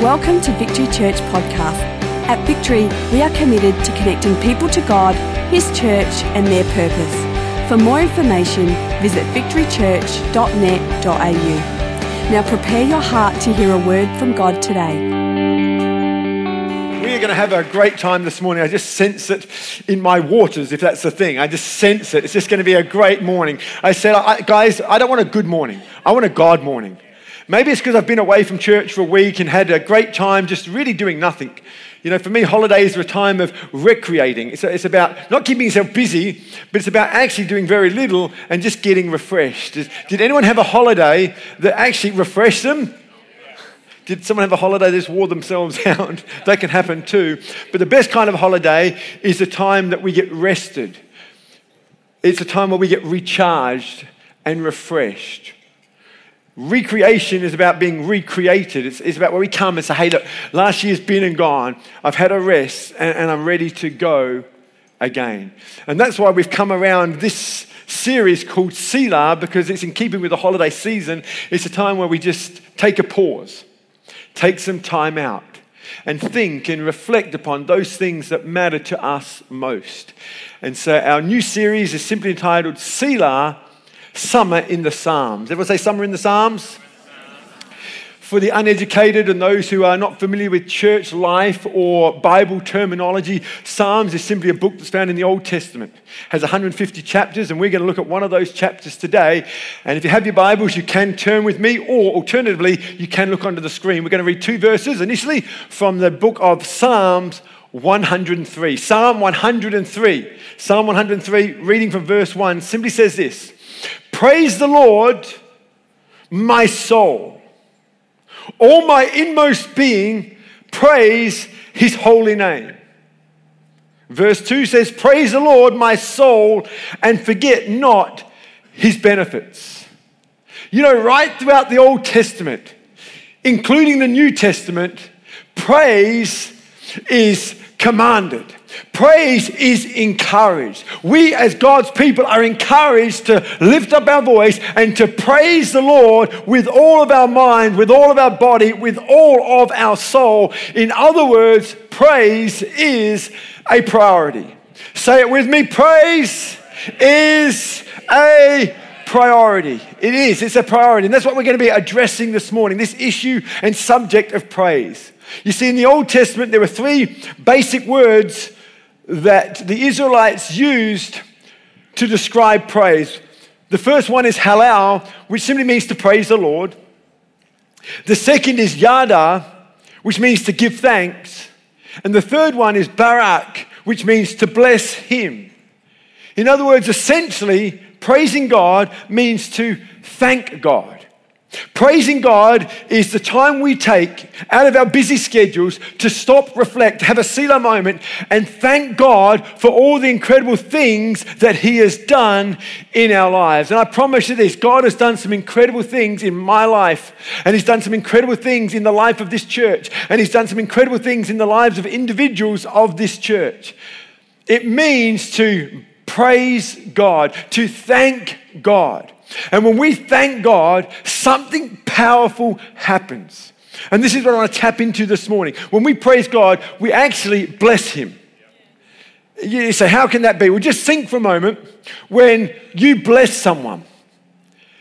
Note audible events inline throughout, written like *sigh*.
Welcome to Victory Church Podcast. At Victory, we are committed to connecting people to God, His church, and their purpose. For more information, visit victorychurch.net.au. Now prepare your heart to hear a word from God today. We are going to have a great time this morning. I just sense it in my waters, if that's the thing. I just sense it. It's just going to be a great morning. I said, I, guys, I don't want a good morning. I want a God morning. Maybe it's because I've been away from church for a week and had a great time just really doing nothing. You know, for me, holidays are a time of recreating. It's, it's about not keeping yourself busy, but it's about actually doing very little and just getting refreshed. Did, did anyone have a holiday that actually refreshed them? Did someone have a holiday that just wore themselves *laughs* out? that can happen too. But the best kind of holiday is a time that we get rested. It's a time where we get recharged and refreshed. Recreation is about being recreated. It's, it's, about where we come and say, hey, look, last year's been and gone. I've had a rest and, and I'm ready to go again. And that's why we've come around this series called Selah because it's in keeping with the holiday season. It's a time where we just take a pause, take some time out, and think and reflect upon those things that matter to us most. And so our new series is simply entitled Selah Summer in the Psalms. Everyone say summer in the Psalms? For the uneducated and those who are not familiar with church life or Bible terminology, Psalms is simply a book that's found in the Old Testament. It has 150 chapters, and we're going to look at one of those chapters today. And if you have your Bibles, you can turn with me, or alternatively, you can look onto the screen. We're going to read two verses initially from the book of Psalms 103. Psalm 103. Psalm 103, reading from verse 1, simply says this. Praise the Lord, my soul. All my inmost being, praise his holy name. Verse 2 says, Praise the Lord, my soul, and forget not his benefits. You know, right throughout the Old Testament, including the New Testament, praise is commanded. Praise is encouraged. We, as God's people, are encouraged to lift up our voice and to praise the Lord with all of our mind, with all of our body, with all of our soul. In other words, praise is a priority. Say it with me praise is a priority. It is, it's a priority. And that's what we're going to be addressing this morning this issue and subject of praise. You see, in the Old Testament, there were three basic words that the Israelites used to describe praise. The first one is halal, which simply means to praise the Lord. The second is yada, which means to give thanks. And the third one is barak, which means to bless him. In other words, essentially, praising God means to thank God. Praising God is the time we take out of our busy schedules to stop, reflect, have a Selah moment, and thank God for all the incredible things that He has done in our lives. And I promise you this God has done some incredible things in my life, and He's done some incredible things in the life of this church, and He's done some incredible things in the lives of individuals of this church. It means to praise God, to thank God. And when we thank God, something powerful happens. And this is what I want to tap into this morning. When we praise God, we actually bless Him. You say, How can that be? Well, just think for a moment when you bless someone.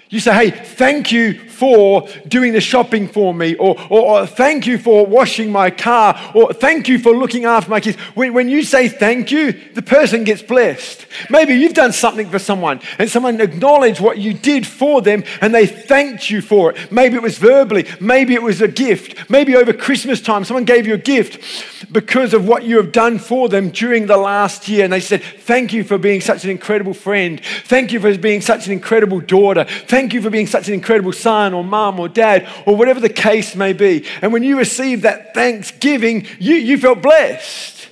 You say, Hey, thank you for doing the shopping for me, or, or, or, thank you for washing my car, or thank you for looking after my kids. When, when you say thank you, the person gets blessed. Maybe you've done something for someone and someone acknowledged what you did for them and they thanked you for it. Maybe it was verbally, maybe it was a gift, maybe over Christmas time, someone gave you a gift because of what you have done for them during the last year. And they said, Thank you for being such an incredible friend. Thank you for being such an incredible daughter. Thank you for being such an incredible son or mom or dad or whatever the case may be. And when you received that thanksgiving, you, you felt blessed.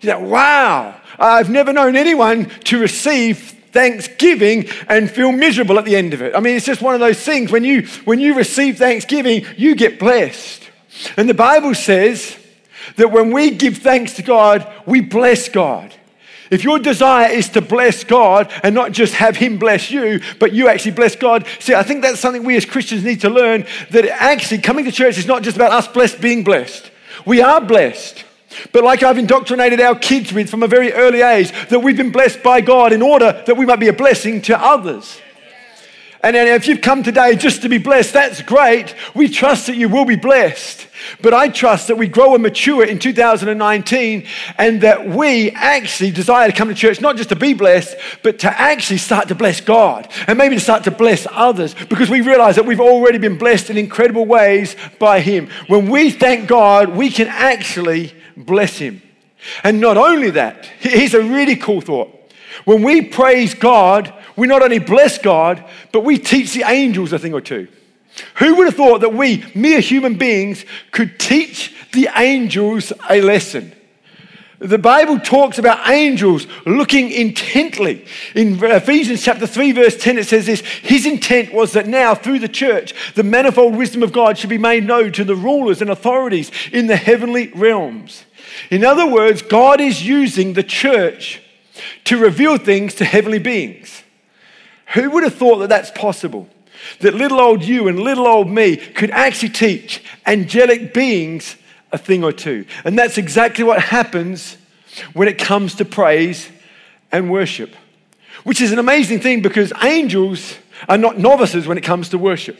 You said, wow, I've never known anyone to receive thanksgiving and feel miserable at the end of it. I mean, it's just one of those things. When you, when you receive thanksgiving, you get blessed. And the Bible says that when we give thanks to God, we bless God. If your desire is to bless God and not just have Him bless you, but you actually bless God, see, I think that's something we as Christians need to learn that actually coming to church is not just about us blessed being blessed. We are blessed. But like I've indoctrinated our kids with from a very early age, that we've been blessed by God in order that we might be a blessing to others. And if you've come today just to be blessed, that's great. We trust that you will be blessed. But I trust that we grow and mature in 2019 and that we actually desire to come to church not just to be blessed, but to actually start to bless God and maybe to start to bless others because we realize that we've already been blessed in incredible ways by Him. When we thank God, we can actually bless Him. And not only that, here's a really cool thought. When we praise God, we not only bless God, but we teach the angels a thing or two. Who would have thought that we, mere human beings, could teach the angels a lesson? The Bible talks about angels looking intently. In Ephesians chapter 3, verse 10, it says this His intent was that now, through the church, the manifold wisdom of God should be made known to the rulers and authorities in the heavenly realms. In other words, God is using the church to reveal things to heavenly beings. Who would have thought that that's possible? That little old you and little old me could actually teach angelic beings a thing or two. And that's exactly what happens when it comes to praise and worship, which is an amazing thing because angels are not novices when it comes to worship.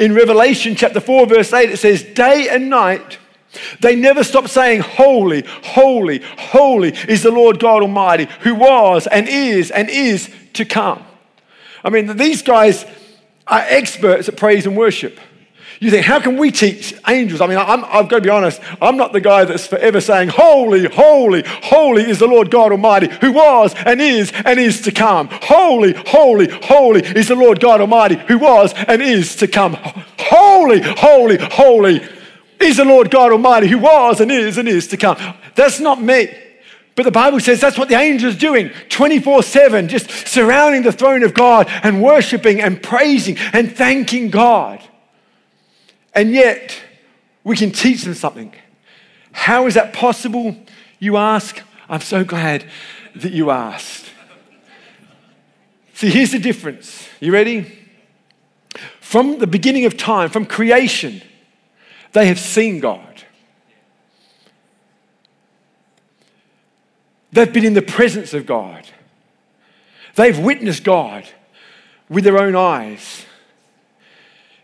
In Revelation chapter 4, verse 8, it says, Day and night they never stop saying, Holy, holy, holy is the Lord God Almighty, who was and is and is to come. I mean, these guys are experts at praise and worship. You think, how can we teach angels? I mean, i have got to be honest, I'm not the guy that's forever saying, Holy, holy, holy is the Lord God Almighty, who was and is and is to come. Holy, holy, holy is the Lord God Almighty, who was and is to come. Holy, holy, holy is the Lord God Almighty who was and is and is to come. That's not me. But the Bible says that's what the angels doing 24 7, just surrounding the throne of God and worshiping and praising and thanking God. And yet, we can teach them something. How is that possible, you ask? I'm so glad that you asked. See, here's the difference. You ready? From the beginning of time, from creation, they have seen God. They've been in the presence of God. They've witnessed God with their own eyes.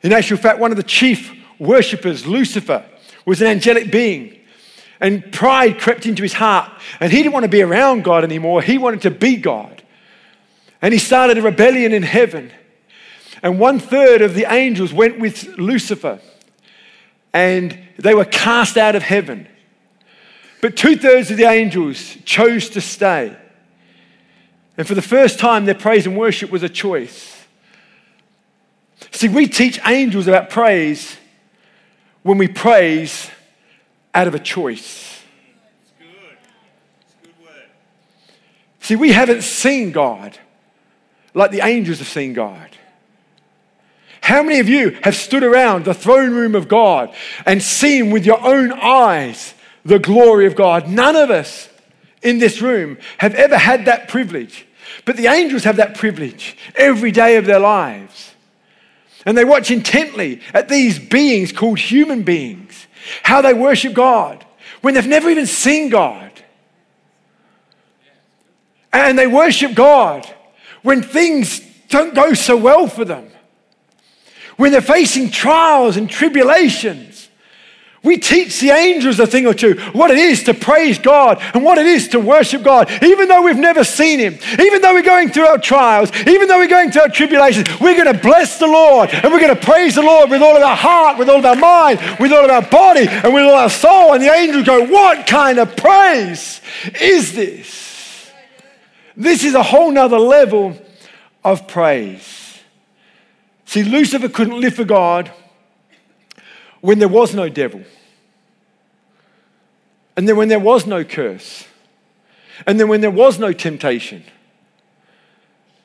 In actual fact, one of the chief worshippers, Lucifer, was an angelic being. And pride crept into his heart. And he didn't want to be around God anymore. He wanted to be God. And he started a rebellion in heaven. And one third of the angels went with Lucifer and they were cast out of heaven. But two thirds of the angels chose to stay. And for the first time, their praise and worship was a choice. See, we teach angels about praise when we praise out of a choice. See, we haven't seen God like the angels have seen God. How many of you have stood around the throne room of God and seen with your own eyes the glory of God? None of us in this room have ever had that privilege. But the angels have that privilege every day of their lives. And they watch intently at these beings called human beings, how they worship God when they've never even seen God. And they worship God when things don't go so well for them when they're facing trials and tribulations. We teach the angels a thing or two what it is to praise God and what it is to worship God, even though we've never seen Him, even though we're going through our trials, even though we're going through our tribulations. We're going to bless the Lord and we're going to praise the Lord with all of our heart, with all of our mind, with all of our body, and with all our soul. And the angels go, What kind of praise is this? This is a whole nother level of praise. See, Lucifer couldn't live for God when there was no devil. And then when there was no curse. And then when there was no temptation.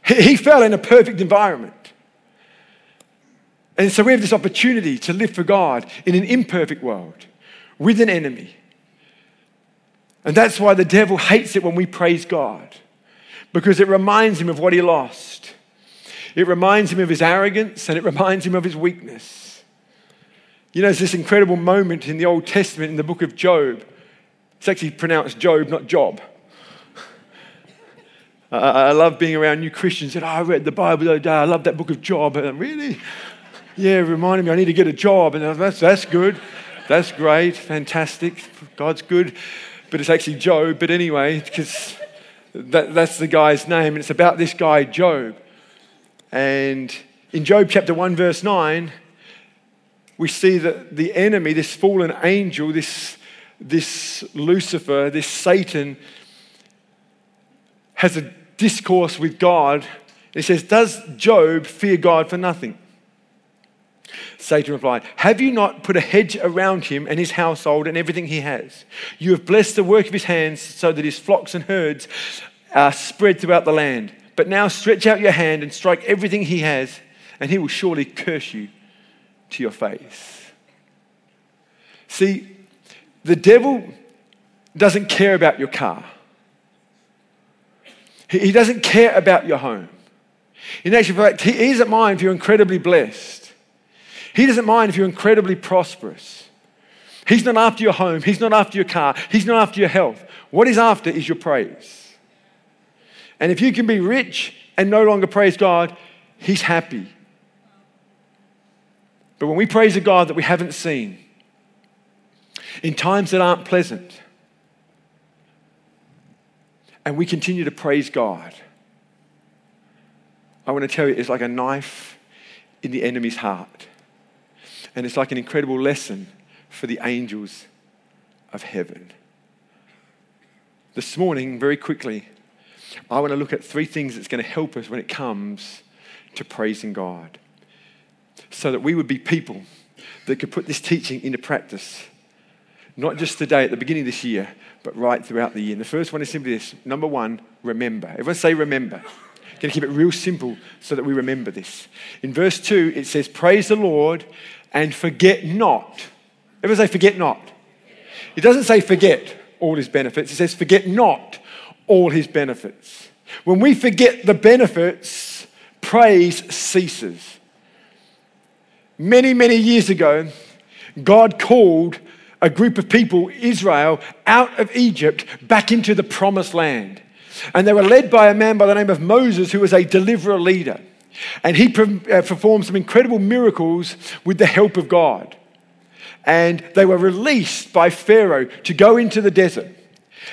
He fell in a perfect environment. And so we have this opportunity to live for God in an imperfect world with an enemy. And that's why the devil hates it when we praise God, because it reminds him of what he lost. It reminds him of his arrogance and it reminds him of his weakness. You know, there's this incredible moment in the Old Testament in the book of Job. It's actually pronounced Job, not Job. I love being around new Christians that oh, I read the Bible the other day. I love that book of Job. And I'm really, yeah, reminding me I need to get a job. And that's, that's good. That's great. Fantastic. God's good. But it's actually Job. But anyway, because that, that's the guy's name. And it's about this guy, Job. And in Job chapter 1, verse 9, we see that the enemy, this fallen angel, this, this Lucifer, this Satan, has a discourse with God. He says, Does Job fear God for nothing? Satan replied, Have you not put a hedge around him and his household and everything he has? You have blessed the work of his hands so that his flocks and herds are spread throughout the land. But now stretch out your hand and strike everything he has, and he will surely curse you to your face. See, the devil doesn't care about your car. He doesn't care about your home. In actual fact, he doesn't mind if you're incredibly blessed. He doesn't mind if you're incredibly prosperous. He's not after your home. He's not after your car. He's not after your health. What he's after is your praise. And if you can be rich and no longer praise God, he's happy. But when we praise a God that we haven't seen, in times that aren't pleasant, and we continue to praise God, I want to tell you, it's like a knife in the enemy's heart. And it's like an incredible lesson for the angels of heaven. This morning, very quickly, I want to look at three things that's going to help us when it comes to praising God. So that we would be people that could put this teaching into practice, not just today at the beginning of this year, but right throughout the year. And the first one is simply this number one, remember. Everyone say remember. Going to keep it real simple so that we remember this. In verse 2, it says, Praise the Lord and forget not. Everyone say, forget not. It doesn't say forget all his benefits, it says, forget not all his benefits. When we forget the benefits, praise ceases. Many, many years ago, God called a group of people, Israel, out of Egypt back into the promised land. And they were led by a man by the name of Moses, who was a deliverer leader. And he uh, performed some incredible miracles with the help of God. And they were released by Pharaoh to go into the desert.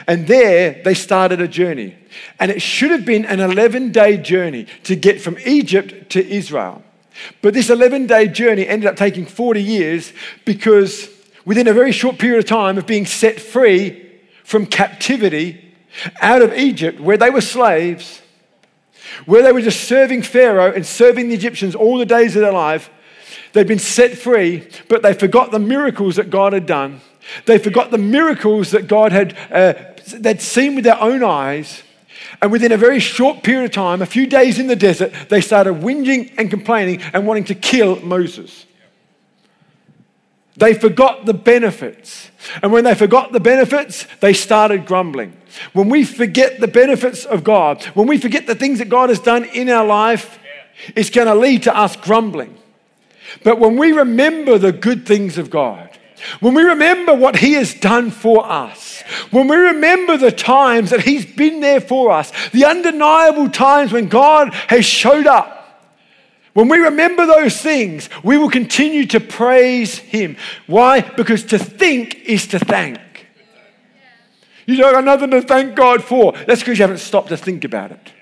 And there they started a journey. And it should have been an 11 day journey to get from Egypt to Israel. But this 11 day journey ended up taking 40 years because within a very short period of time of being set free from captivity out of Egypt, where they were slaves, where they were just serving Pharaoh and serving the Egyptians all the days of their life, they'd been set free, but they forgot the miracles that God had done. They forgot the miracles that God had uh, they'd seen with their own eyes. And within a very short period of time, a few days in the desert, they started whinging and complaining and wanting to kill Moses. They forgot the benefits. And when they forgot the benefits, they started grumbling. When we forget the benefits of God, when we forget the things that God has done in our life, it's going to lead to us grumbling. But when we remember the good things of God, when we remember what He has done for us, when we remember the times that He's been there for us, the undeniable times when God has showed up, when we remember those things, we will continue to praise Him. Why? Because to think is to thank. You don't have nothing to thank God for. That's because you haven't stopped to think about it.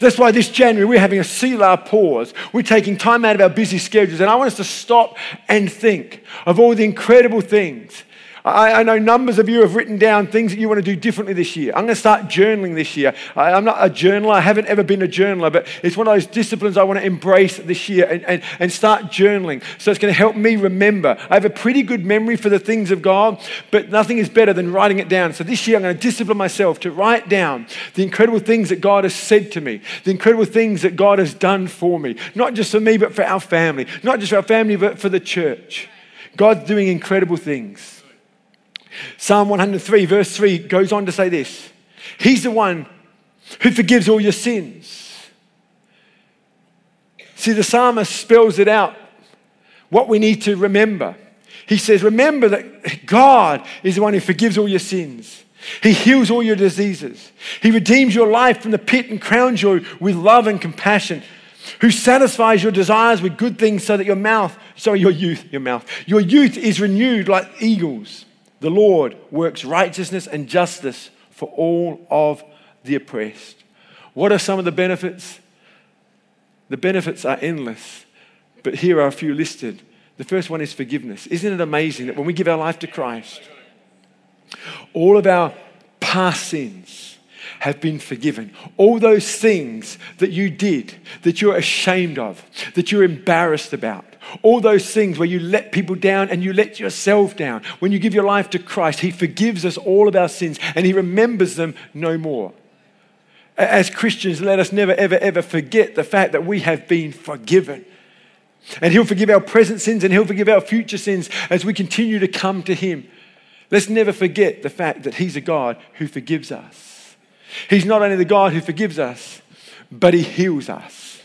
That's why this January we're having a Selah pause. We're taking time out of our busy schedules, and I want us to stop and think of all the incredible things I, I, know numbers of you have written down things that you want to do differently this year. I'm going to start journaling this year. I, am not a journaler. I haven't ever been a journaler, but it's one of those disciplines I want to embrace this year and, and, and start journaling. So it's going to help me remember. I have a pretty good memory for the things of God, but nothing is better than writing it down. So this year I'm going to discipline myself to write down the incredible things that God has said to me, the incredible things that God has done for me, not just for me, but for our family, not just for our family, but for the church. God's doing incredible things. Psalm 103, verse 3 goes on to say this He's the one who forgives all your sins. See, the psalmist spells it out what we need to remember. He says, Remember that God is the one who forgives all your sins. He heals all your diseases. He redeems your life from the pit and crowns you with love and compassion. Who satisfies your desires with good things so that your mouth, sorry, your youth, your mouth, your youth is renewed like eagles. The Lord works righteousness and justice for all of the oppressed. What are some of the benefits? The benefits are endless, but here are a few listed. The first one is forgiveness. Isn't it amazing that when we give our life to Christ, all of our past sins have been forgiven. All those things that you did, that you're ashamed of, that you're embarrassed about, all those things where you let people down and you let yourself down. When you give your life to Christ, He forgives us all of our sins and He remembers them no more. As Christians, let us never, ever, ever forget the fact that we have been forgiven. And He'll forgive our present sins and He'll forgive our future sins as we continue to come to Him. Let's never forget the fact that He's a God who forgives us. He's not only the God who forgives us, but He heals us.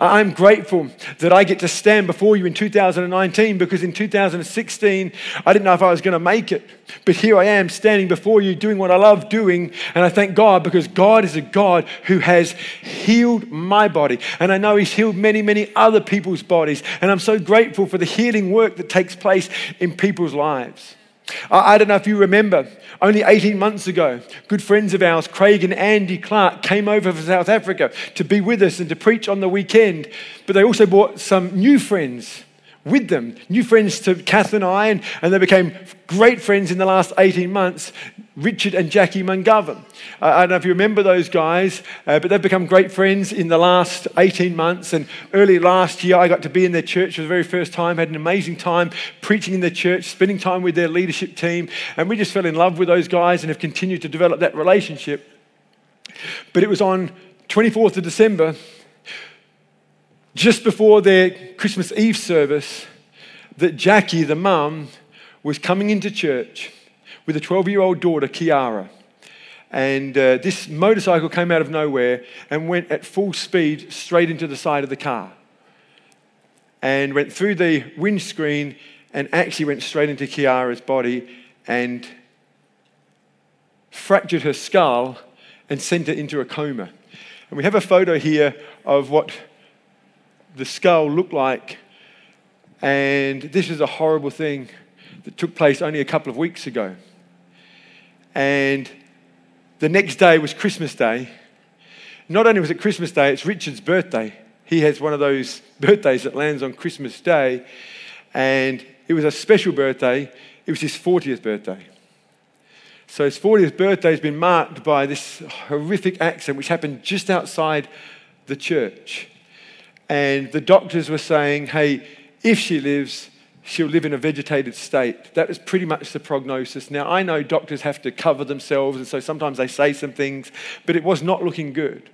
I'm grateful that I get to stand before you in 2019 because in 2016, I didn't know if I was going to make it. But here I am standing before you doing what I love doing. And I thank God because God is a God who has healed my body. And I know He's healed many, many other people's bodies. And I'm so grateful for the healing work that takes place in people's lives. I don't know if you remember, only 18 months ago, good friends of ours, Craig and Andy Clark, came over from South Africa to be with us and to preach on the weekend. But they also brought some new friends with them, new friends to Kath and I, and, and they became great friends in the last 18 months, Richard and Jackie Mungovern. Uh, I don't know if you remember those guys, uh, but they've become great friends in the last 18 months. And early last year, I got to be in their church for the very first time, had an amazing time preaching in their church, spending time with their leadership team, and we just fell in love with those guys and have continued to develop that relationship. But it was on 24th of December just before their Christmas Eve service that Jackie, the mum, was coming into church with a 12 year old daughter, Kiara. And uh, this motorcycle came out of nowhere and went at full speed straight into the side of the car. And went through the windscreen and actually went straight into Kiara's body and fractured her skull and sent her into a coma. And we have a photo here of what the skull looked like. And this is a horrible thing that took place only a couple of weeks ago. And the next day was Christmas Day. Not only was it Christmas Day, it's Richard's birthday. He has one of those *laughs* birthdays that lands on Christmas Day. And it was a special birthday. It was his 40th birthday. So his 40th birthday has been marked by this horrific accident which happened just outside the church. And the doctors were saying, hey, if she lives, she'll live in a vegetated state. That was pretty much the prognosis. Now, I know doctors have to cover themselves, and so sometimes they say some things, but it was not looking good.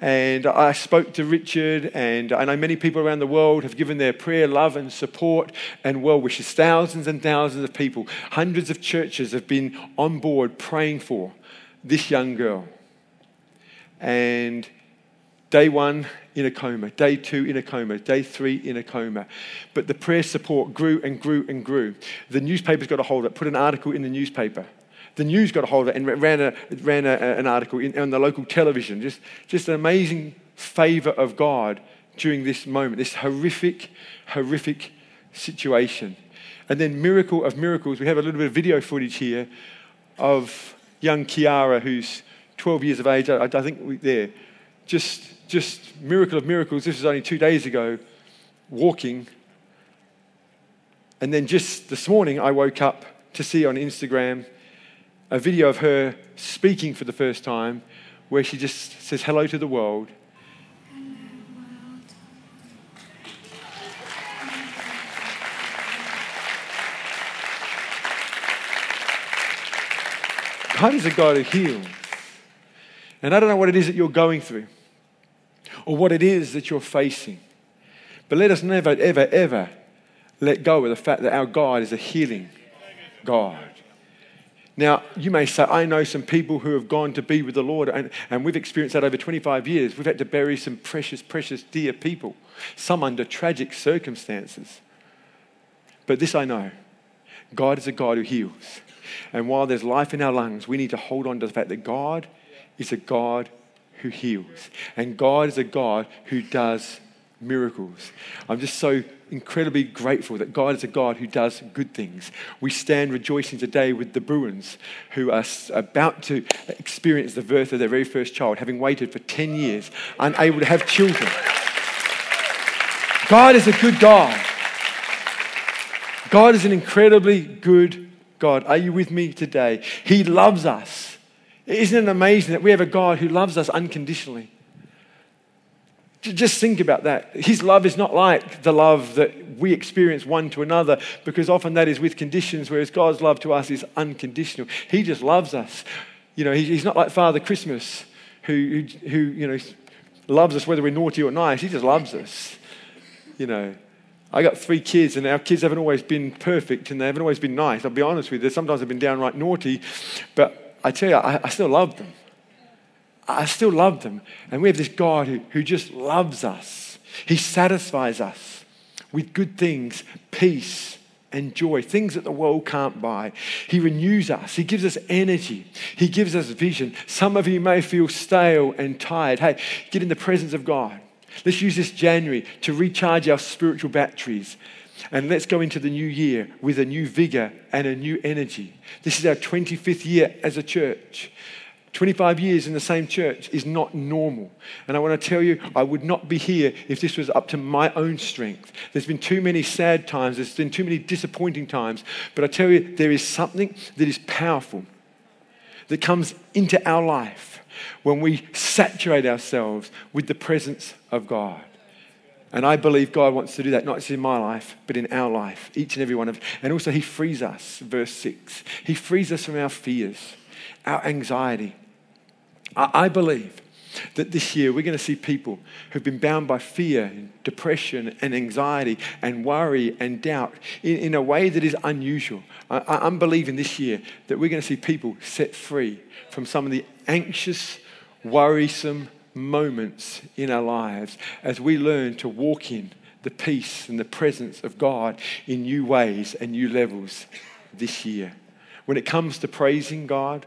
And I spoke to Richard, and I know many people around the world have given their prayer, love, and support and well wishes. Thousands and thousands of people, hundreds of churches have been on board praying for this young girl. And Day one in a coma, day two in a coma, day three in a coma. But the prayer support grew and grew and grew. The newspapers got a hold of it, put an article in the newspaper. The news got a hold of it and ran, a, ran a, an article in, on the local television. Just, just an amazing favor of God during this moment, this horrific, horrific situation. And then, miracle of miracles, we have a little bit of video footage here of young Kiara, who's 12 years of age. I, I think we, there. Just just miracle of miracles. This was only two days ago, walking. And then just this morning, I woke up to see on Instagram a video of her speaking for the first time where she just says hello to the world. God is a God who heals. And I don't know what it is that you're going through or what it is that you're facing. But let us never, ever, ever let go of the fact that our God is a healing God. Now, you may say, I know some people who have gone to be with the Lord, and, and we've experienced that over 25 years. We've had to bury some precious, precious, dear people, some under tragic circumstances. But this I know God is a God who heals. And while there's life in our lungs, we need to hold on to the fact that God is a God who heals. And God is a God who does miracles. I'm just so incredibly grateful that God is a God who does good things. We stand rejoicing today with the Bruins who are about to experience the birth of their very first child, having waited for 10 years, unable to have children. God is a good God. God is an incredibly good God. Are you with me today? He loves us. Isn't it amazing that we have a God who loves us unconditionally? Just think about that. His love is not like the love that we experience one to another, because often that is with conditions, whereas God's love to us is unconditional. He just loves us. You know, he's not like Father Christmas, who, who, you know, loves us whether we're naughty or nice. He just loves us. You know, I got three kids, and our kids haven't always been perfect, and they haven't always been nice. I'll be honest with you. Sometimes they've been downright naughty, but I tell you, I, I still love them. I still love them. And we have this God who, who just loves us. He satisfies us with good things, peace and joy, things that the world can't buy. He renews us. He gives us energy. He gives us vision. Some of you may feel stale and tired. Hey, get in the presence of God. Let's use this January to recharge our spiritual batteries. And let's go into the new year with a new vigor and a new energy. This is our 25th year as a church. 25 years in the same church is not normal. And I want to tell you, I would not be here if this was up to my own strength. There's been too many sad times, there's been too many disappointing times. But I tell you, there is something that is powerful that comes into our life when we saturate ourselves with the presence of God. And I believe God wants to do that, not just in my life, but in our life, each and every one of us. And also, He frees us, verse 6. He frees us from our fears, our anxiety, I believe that this year we're going to see people who've been bound by fear, and depression, and anxiety, and worry and doubt in, in a way that is unusual. I, am believing this year that we're going to see people set free from some of the anxious, worrisome moments in our lives as we learn to walk in the peace and the presence of God in new ways and new levels this year. When it comes to praising God,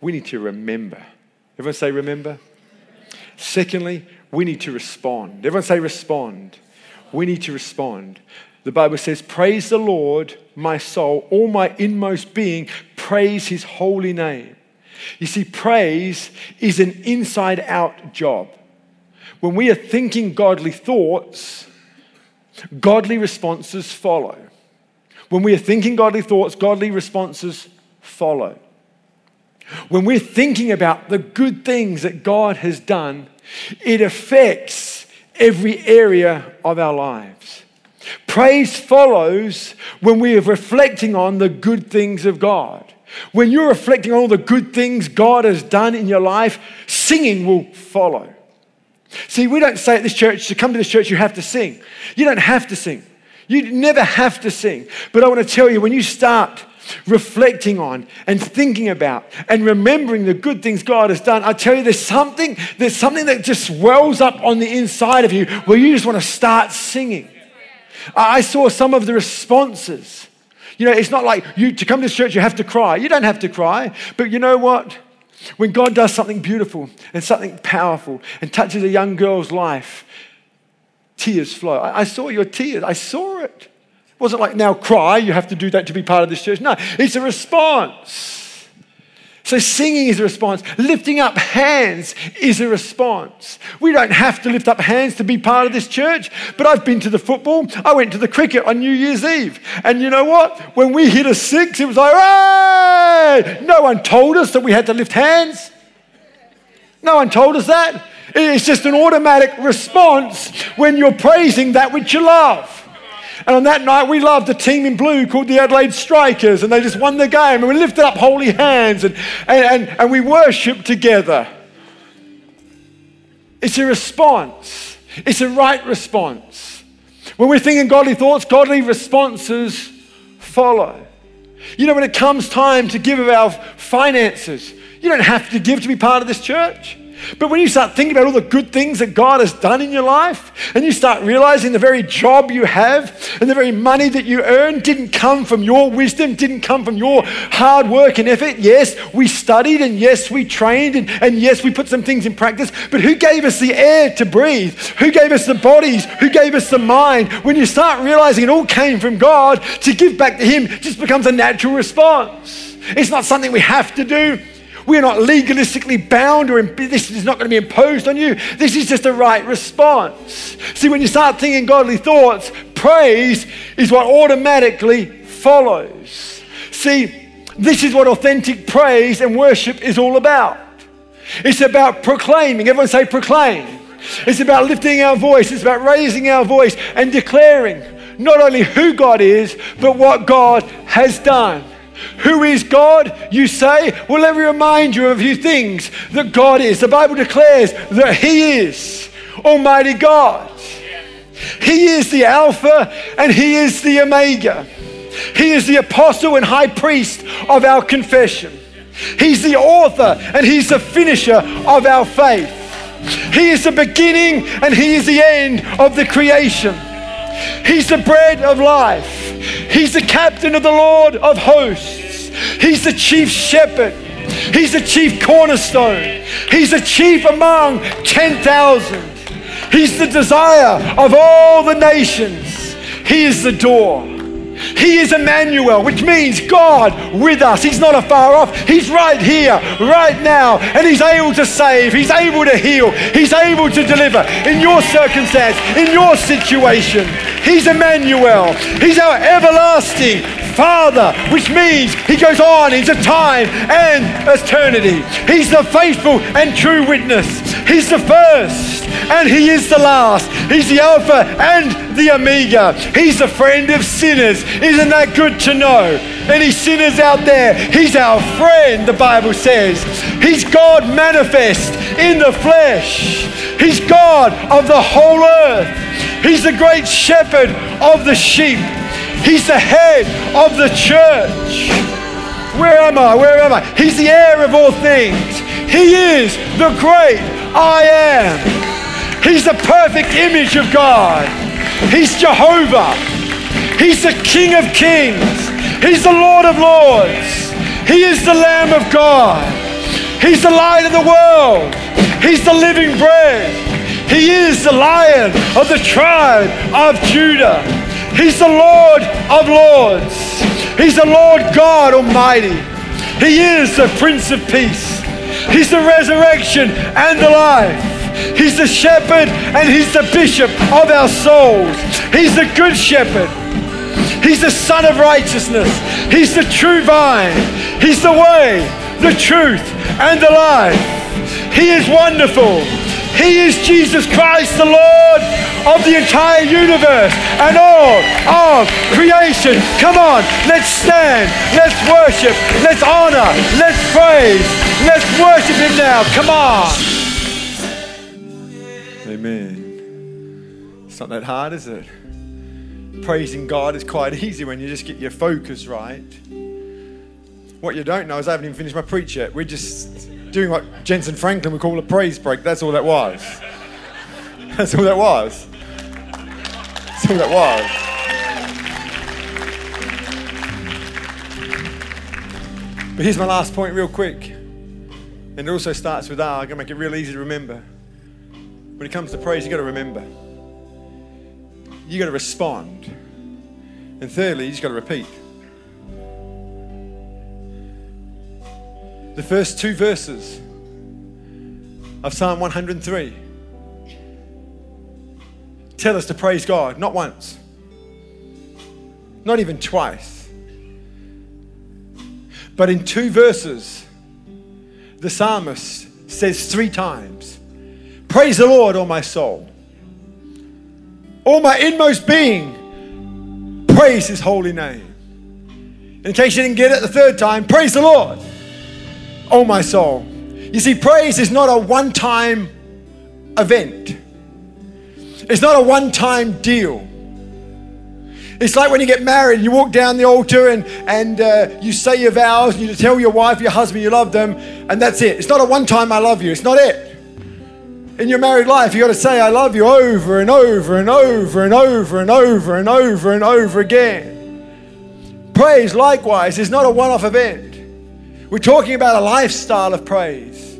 we need to remember Everyone say, remember. Secondly, we need to respond. Everyone say, respond. We need to respond. The Bible says, Praise the Lord, my soul, all my inmost being, praise his holy name. You see, praise is an inside out job. When we are thinking godly thoughts, godly responses follow. When we are thinking godly thoughts, godly responses follow. When we're thinking about the good things that God has done, it affects every area of our lives. Praise follows when we are reflecting on the good things of God. When you're reflecting on all the good things God has done in your life, singing will follow. See, we don't say at this church, to come to this church, you have to sing. You don't have to sing. You never have to sing. But I want to tell you, when you start reflecting on and thinking about and remembering the good things God has done, I tell you, there's something, there's something that just wells up on the inside of you where you just want to start singing. I saw some of the responses. You know, it's not like you to come to church, you have to cry. You don't have to cry. But you know what? When God does something beautiful and something powerful and touches a young girl's life, tears flow. I, I saw your tears. I saw it It wasn't like now cry, you have to do that to be part of this church. No, it's a response. So singing is a response. Lifting up hands is a response. We don't have to lift up hands to be part of this church, but I've been to the football. I went to the cricket on New Year's Eve. And you know what? When we hit a six, it was like, hey! No one told us that we had to lift hands. No one told us that. It's just an automatic response when you're praising that which you love. And on that night, we loved a team in blue called the Adelaide Strikers, and they just won the game. And we lifted up holy hands and, and, and, and we worshiped together. It's a response, it's a right response. When we're thinking godly thoughts, godly responses follow. You know, when it comes time to give of our finances, you don't have to give to be part of this church. But when you start thinking about all the good things that God has done in your life, and you start realizing the very job you have and the very money that you earn didn't come from your wisdom, didn't come from your hard work and effort. Yes, we studied, and yes, we trained, and, and yes, we put some things in practice. But who gave us the air to breathe? Who gave us the bodies? Who gave us the mind? When you start realizing it all came from God, to give back to Him just becomes a natural response. It's not something we have to do. We're not legalistically bound or this is not going to be imposed on you. This is just a right response. See, when you start thinking godly thoughts, praise is what automatically follows. See, this is what authentic praise and worship is all about. It's about proclaiming. Everyone say proclaim. It's about lifting our voice. It's about raising our voice and declaring not only who God is, but what God has done. Who is God, you say? Well, let me remind you of a few things that God is. The Bible declares that He is Almighty God. He is the Alpha and He is the Omega. He is the apostle and high priest of our confession. He's the author and He's the finisher of our faith. He is the beginning and He is the end of the creation. He's the bread of life. He's the captain of the Lord of hosts. He's the chief shepherd. He's the chief cornerstone. He's the chief among 10,000. He's the desire of all the nations. He is the door. He is Emmanuel, which means God with us. He's not afar off. He's right here, right now. And He's able to save. He's able to heal. He's able to deliver in your circumstance, in your situation. He's Emmanuel. He's our everlasting Father, which means He goes on into time and eternity. He's the faithful and true witness. He's the first and He is the last. He's the Alpha and the Omega. He's the friend of sinners. Isn't that good to know? Any sinners out there, He's our friend, the Bible says. He's God manifest in the flesh. He's God of the whole earth. He's the great shepherd of the sheep. He's the head of the church. Where am I? Where am I? He's the heir of all things. He is the great I am. He's the perfect image of God. He's Jehovah. He's the King of kings. He's the Lord of lords. He is the Lamb of God. He's the light of the world. He's the living bread. He is the lion of the tribe of Judah. He's the Lord of lords. He's the Lord God Almighty. He is the Prince of Peace. He's the resurrection and the life. He's the shepherd and he's the bishop of our souls. He's the good shepherd. He's the son of righteousness. He's the true vine. He's the way, the truth, and the life. He is wonderful. He is Jesus Christ, the Lord of the entire universe and all of creation. Come on, let's stand, let's worship, let's honor, let's praise, let's worship Him now. Come on. Amen. It's not that hard, is it? Praising God is quite *laughs* easy when you just get your focus right. What you don't know is I haven't even finished my preach yet. We're just doing what Jentezen Franklin would call a praise break. That's all that was. *laughs* That's all that was. That's all that was. But here's my last point, real quick. And it also starts with R. I'm going to make it real easy to remember. When it comes to praise, you've got to remember. You've got to respond. And thirdly, you've got to repeat. the first two verses of Psalm 103 tell us to praise God, not once, not even twice, but in two verses, the psalmist says three times, Praise the Lord, all my soul. All my inmost being, praise his holy name. In case you didn't get it the third time, praise the Lord oh my soul. You see, praise is not a one time event, it's not a one time deal. It's like when you get married and you walk down the altar and, and uh, you say your vows and you tell your wife, your husband, you love them, and that's it. It's not a one time I love you. It's not it. In your married life, you got to say I love you over and over and over and over and over and over and over again. Praise, likewise, is not a one off event. We're talking about a lifestyle of praise.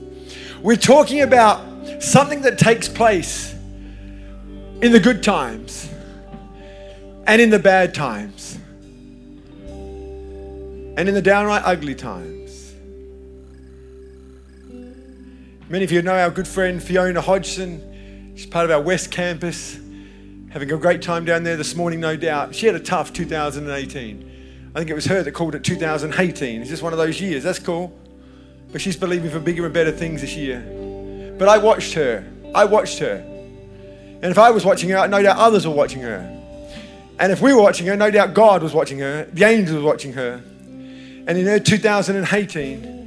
We're talking about something that takes place in the good times and in the bad times and in the downright ugly times. Many of you know our good friend Fiona Hodgson. She's part of our West Campus, having a great time down there this morning, no doubt. She had a tough 2018. I think it was her that called it 2018. It's just one of those years. That's cool. But she's believing for bigger and better things this year. But I watched her. I watched her. And if I was watching her, no doubt others were watching her. And if we were watching her, no doubt God was watching her, the angels were watching her. And in her 2018,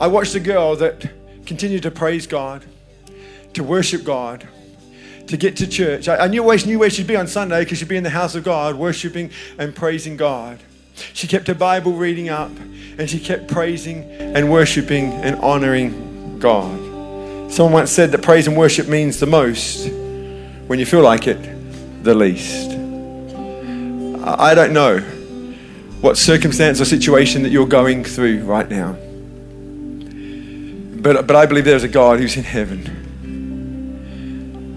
I watched a girl that continued to praise God, to worship God, to get to church. I, I knew, where, knew where she'd be on Sunday because she'd be in the house of God, worshiping and praising God. She kept her Bible reading up and she kept praising and worshiping and honoring God. Someone once said that praise and worship means the most when you feel like it the least. I don't know what circumstance or situation that you're going through right now. But, but I believe there's a God who's in heaven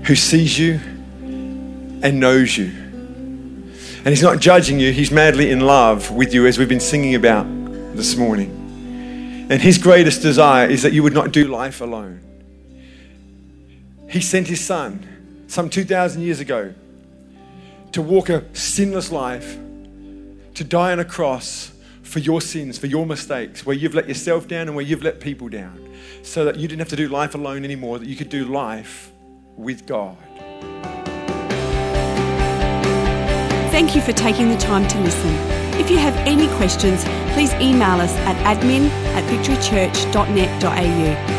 who sees you and knows you. And He's not judging you, He's madly in love with you, as we've been singing about this morning. And His greatest desire is that you would not do life alone. He sent His Son some 2,000 years ago to walk a sinless life, to die on a cross for your sins, for your mistakes, where you've let yourself down and where you've let people down, so that you didn't have to do life alone anymore, that you could do life with God. Thank you for taking the time to listen. If you have any questions, please email us at admin at victorychurch.net.au